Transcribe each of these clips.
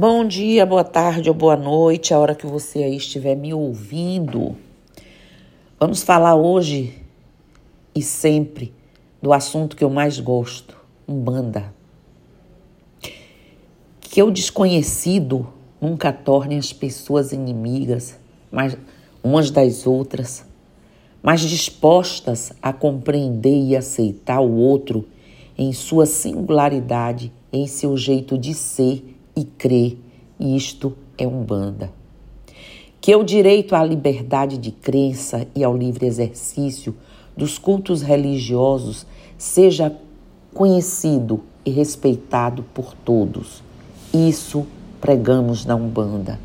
Bom dia, boa tarde ou boa noite, a hora que você aí estiver me ouvindo. Vamos falar hoje e sempre do assunto que eu mais gosto, Umbanda. Que o desconhecido nunca torne as pessoas inimigas, mas umas das outras, mas dispostas a compreender e aceitar o outro em sua singularidade, em seu jeito de ser e crer. Isto é Umbanda. Que o direito à liberdade de crença e ao livre exercício dos cultos religiosos seja conhecido e respeitado por todos. Isso pregamos na Umbanda.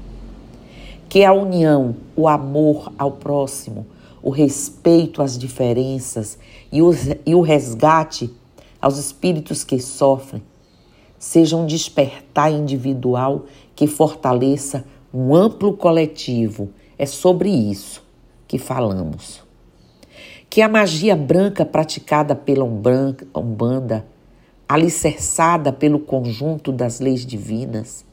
Que a união, o amor ao próximo, o respeito às diferenças e e o resgate aos espíritos que sofrem seja um despertar individual que fortaleça um amplo coletivo. É sobre isso que falamos. Que a magia branca praticada pela Umbanda, alicerçada pelo conjunto das leis divinas,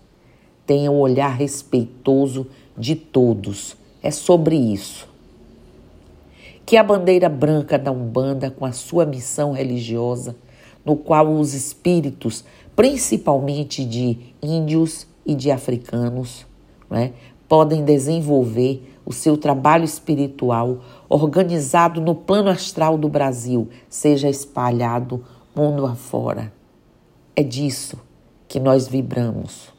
tenha um olhar respeitoso de todos. É sobre isso. Que a bandeira branca da Umbanda, com a sua missão religiosa, no qual os espíritos, principalmente de índios e de africanos, né, podem desenvolver o seu trabalho espiritual organizado no plano astral do Brasil, seja espalhado mundo afora. É disso que nós vibramos.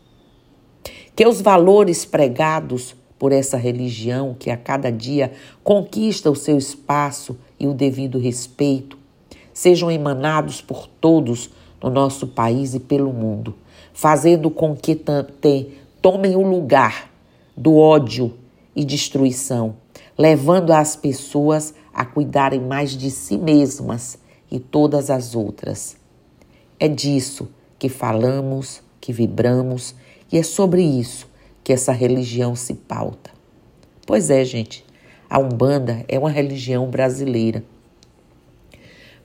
Que os valores pregados por essa religião que a cada dia conquista o seu espaço e o devido respeito sejam emanados por todos no nosso país e pelo mundo, fazendo com que tomem o lugar do ódio e destruição, levando as pessoas a cuidarem mais de si mesmas e todas as outras. É disso que falamos, que vibramos e é sobre isso que essa religião se pauta. Pois é, gente, a Umbanda é uma religião brasileira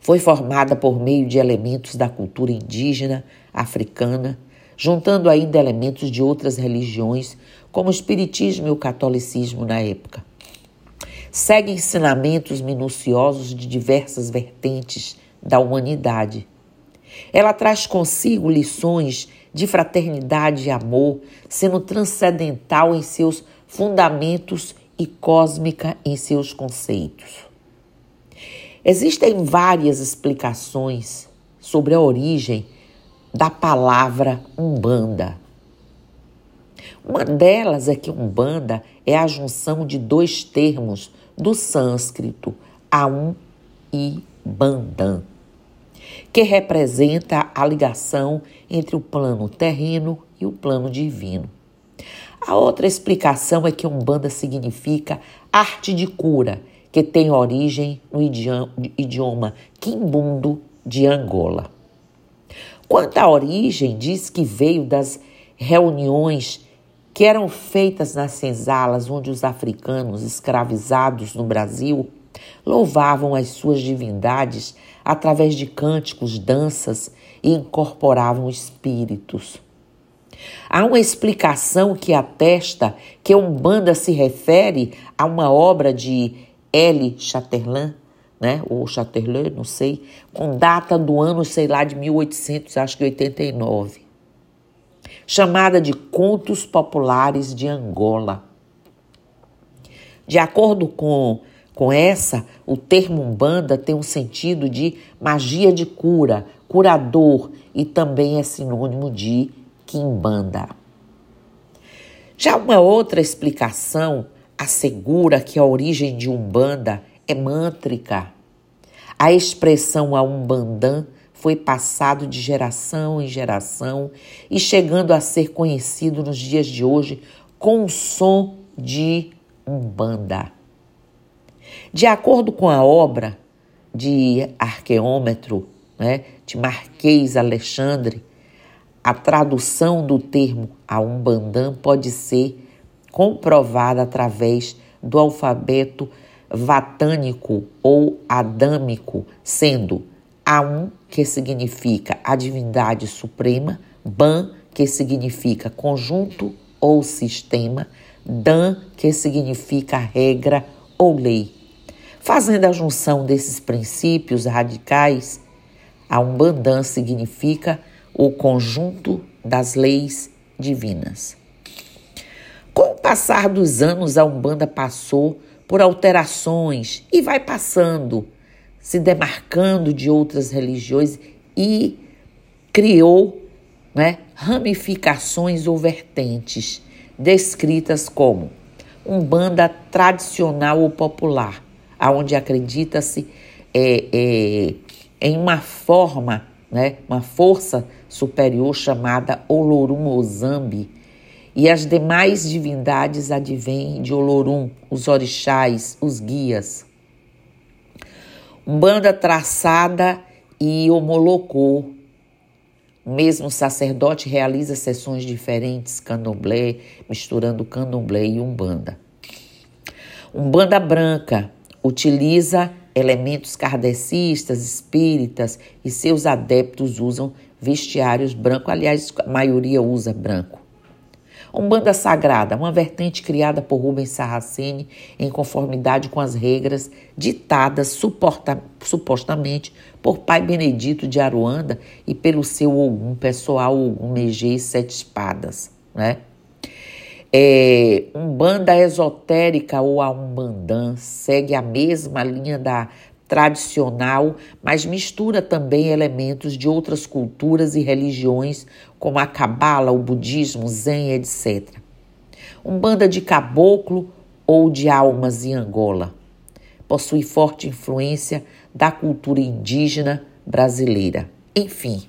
foi formada por meio de elementos da cultura indígena, africana, juntando ainda elementos de outras religiões, como o Espiritismo e o Catolicismo na época. Segue ensinamentos minuciosos de diversas vertentes da humanidade. Ela traz consigo lições de fraternidade e amor, sendo transcendental em seus fundamentos e cósmica em seus conceitos. Existem várias explicações sobre a origem da palavra Umbanda. Uma delas é que Umbanda é a junção de dois termos do sânscrito, Aum e Bandam, que representa a ligação entre o plano terreno e o plano divino. A outra explicação é que Umbanda significa arte de cura que tem origem no idioma quimbundo de Angola. Quanto à origem, diz que veio das reuniões que eram feitas nas senzalas onde os africanos escravizados no Brasil louvavam as suas divindades através de cânticos, danças e incorporavam espíritos. Há uma explicação que atesta que Umbanda se refere a uma obra de L. Chatterland, né, ou Chatterley, não sei, com data do ano, sei lá, de 1800, acho que 89, chamada de Contos Populares de Angola. De acordo com, com essa, o termo Umbanda tem um sentido de magia de cura, curador e também é sinônimo de Kimbanda. Já uma outra explicação assegura que a origem de Umbanda é mântrica. A expressão a Umbandã foi passado de geração em geração e chegando a ser conhecido nos dias de hoje com o som de Umbanda. De acordo com a obra de arqueômetro né, de Marquês Alexandre, a tradução do termo a Umbandã pode ser comprovada através do alfabeto vatânico ou adâmico, sendo A1, que significa a divindade suprema, Ban, que significa conjunto ou sistema, Dan, que significa regra ou lei. Fazendo a junção desses princípios radicais, a Umbandã significa o conjunto das leis divinas. Passar dos anos, a Umbanda passou por alterações e vai passando, se demarcando de outras religiões e criou né, ramificações ou vertentes, descritas como Umbanda tradicional ou popular, aonde acredita-se é, é, em uma forma, né, uma força superior chamada Olorum Ozambi, e as demais divindades advêm de Olorum, os orixás, os guias. Umbanda traçada e homolocou. O mesmo sacerdote realiza sessões diferentes, candomblé, misturando candomblé e umbanda. Umbanda branca utiliza elementos kardecistas, espíritas e seus adeptos usam vestiários branco, aliás, a maioria usa branco. Umbanda Sagrada, uma vertente criada por Rubens Sarraceni em conformidade com as regras ditadas suporta, supostamente por Pai Benedito de Aruanda e pelo seu Ogum pessoal, Ogum Megê Sete Espadas. Né? É, Umbanda esotérica ou a Umbandã segue a mesma linha da tradicional, mas mistura também elementos de outras culturas e religiões, como a cabala, o budismo, zen, etc. Umbanda de caboclo ou de almas em Angola. Possui forte influência da cultura indígena brasileira. Enfim,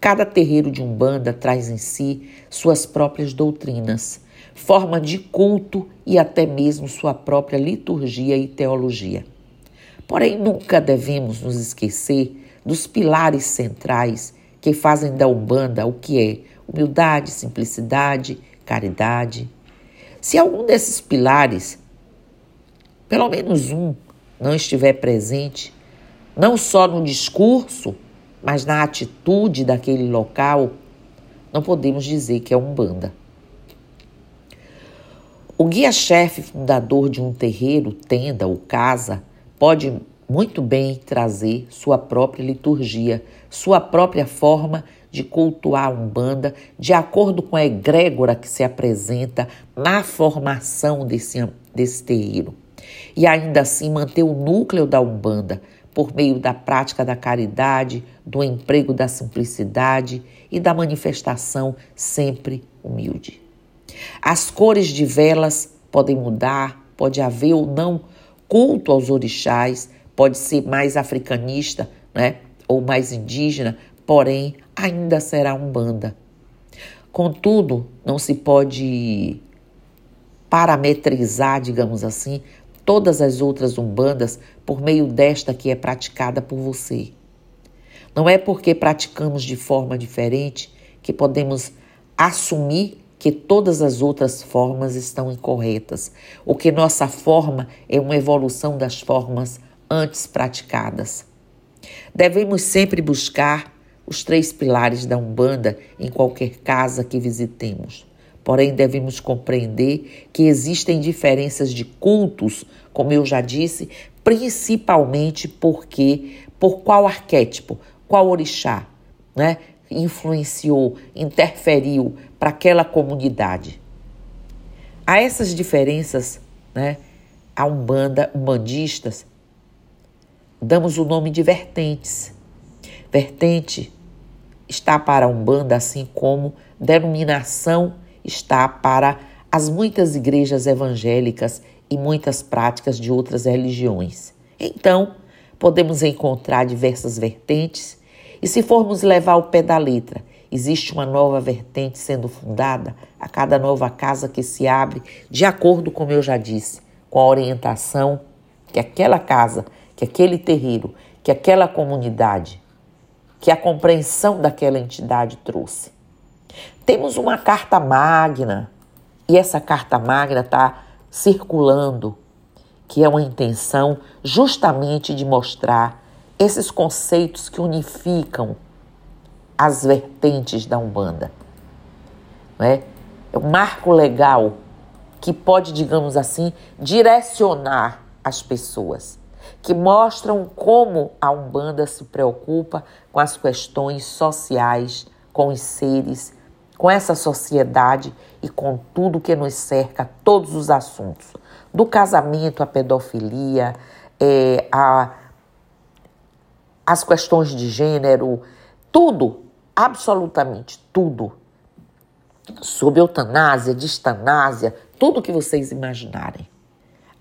cada terreiro de Umbanda traz em si suas próprias doutrinas, forma de culto e até mesmo sua própria liturgia e teologia. Porém, nunca devemos nos esquecer dos pilares centrais que fazem da Umbanda o que é humildade, simplicidade, caridade. Se algum desses pilares, pelo menos um, não estiver presente, não só no discurso, mas na atitude daquele local, não podemos dizer que é Umbanda. O guia-chefe fundador de um terreiro, tenda ou casa pode muito bem trazer sua própria liturgia, sua própria forma de cultuar a Umbanda de acordo com a egrégora que se apresenta na formação desse, desse terreiro. E ainda assim manter o núcleo da Umbanda por meio da prática da caridade, do emprego da simplicidade e da manifestação sempre humilde. As cores de velas podem mudar, pode haver ou não culto aos orixás, pode ser mais africanista, né? Ou mais indígena, porém ainda será umbanda. Contudo, não se pode parametrizar, digamos assim, todas as outras umbandas por meio desta que é praticada por você. Não é porque praticamos de forma diferente que podemos assumir que todas as outras formas estão incorretas, ou que nossa forma é uma evolução das formas antes praticadas. Devemos sempre buscar os três pilares da Umbanda em qualquer casa que visitemos. Porém, devemos compreender que existem diferenças de cultos, como eu já disse, principalmente porque por qual arquétipo, qual orixá, né? influenciou, interferiu para aquela comunidade. A essas diferenças, né, a Umbanda, umbandistas, damos o nome de vertentes. Vertente está para a Umbanda, assim como denominação está para as muitas igrejas evangélicas e muitas práticas de outras religiões. Então, podemos encontrar diversas vertentes e se formos levar ao pé da letra, existe uma nova vertente sendo fundada a cada nova casa que se abre, de acordo, como eu já disse, com a orientação que aquela casa, que aquele terreiro, que aquela comunidade, que a compreensão daquela entidade trouxe. Temos uma carta magna e essa carta magna está circulando, que é uma intenção justamente de mostrar esses conceitos que unificam as vertentes da Umbanda. Não é? é um marco legal que pode, digamos assim, direcionar as pessoas, que mostram como a Umbanda se preocupa com as questões sociais, com os seres, com essa sociedade e com tudo que nos cerca, todos os assuntos, do casamento à pedofilia, é, a, as questões de gênero, tudo, absolutamente tudo, sobre eutanásia, distanásia, tudo que vocês imaginarem.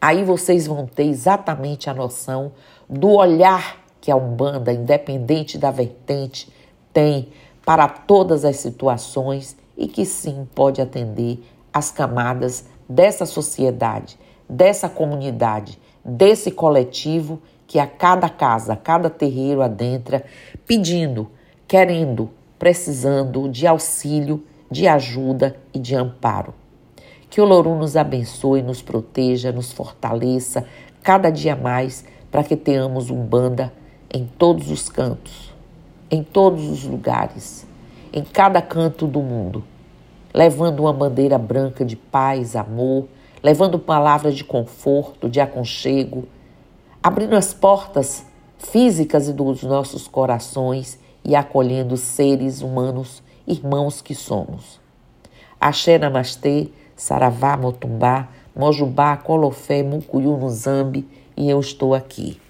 Aí vocês vão ter exatamente a noção do olhar que a Umbanda, independente da vertente, tem para todas as situações e que sim pode atender as camadas dessa sociedade, dessa comunidade, desse coletivo que a cada casa, a cada terreiro adentra, pedindo, querendo, precisando de auxílio, de ajuda e de amparo. Que o Loru nos abençoe, nos proteja, nos fortaleça cada dia mais para que tenhamos um banda em todos os cantos em todos os lugares, em cada canto do mundo, levando uma bandeira branca de paz, amor, levando palavras de conforto, de aconchego, abrindo as portas físicas dos nossos corações e acolhendo seres humanos, irmãos que somos. Axé Namastê, Saravá Motumbá, Mojubá, Colofé, Mucuyu Zambi e eu estou aqui.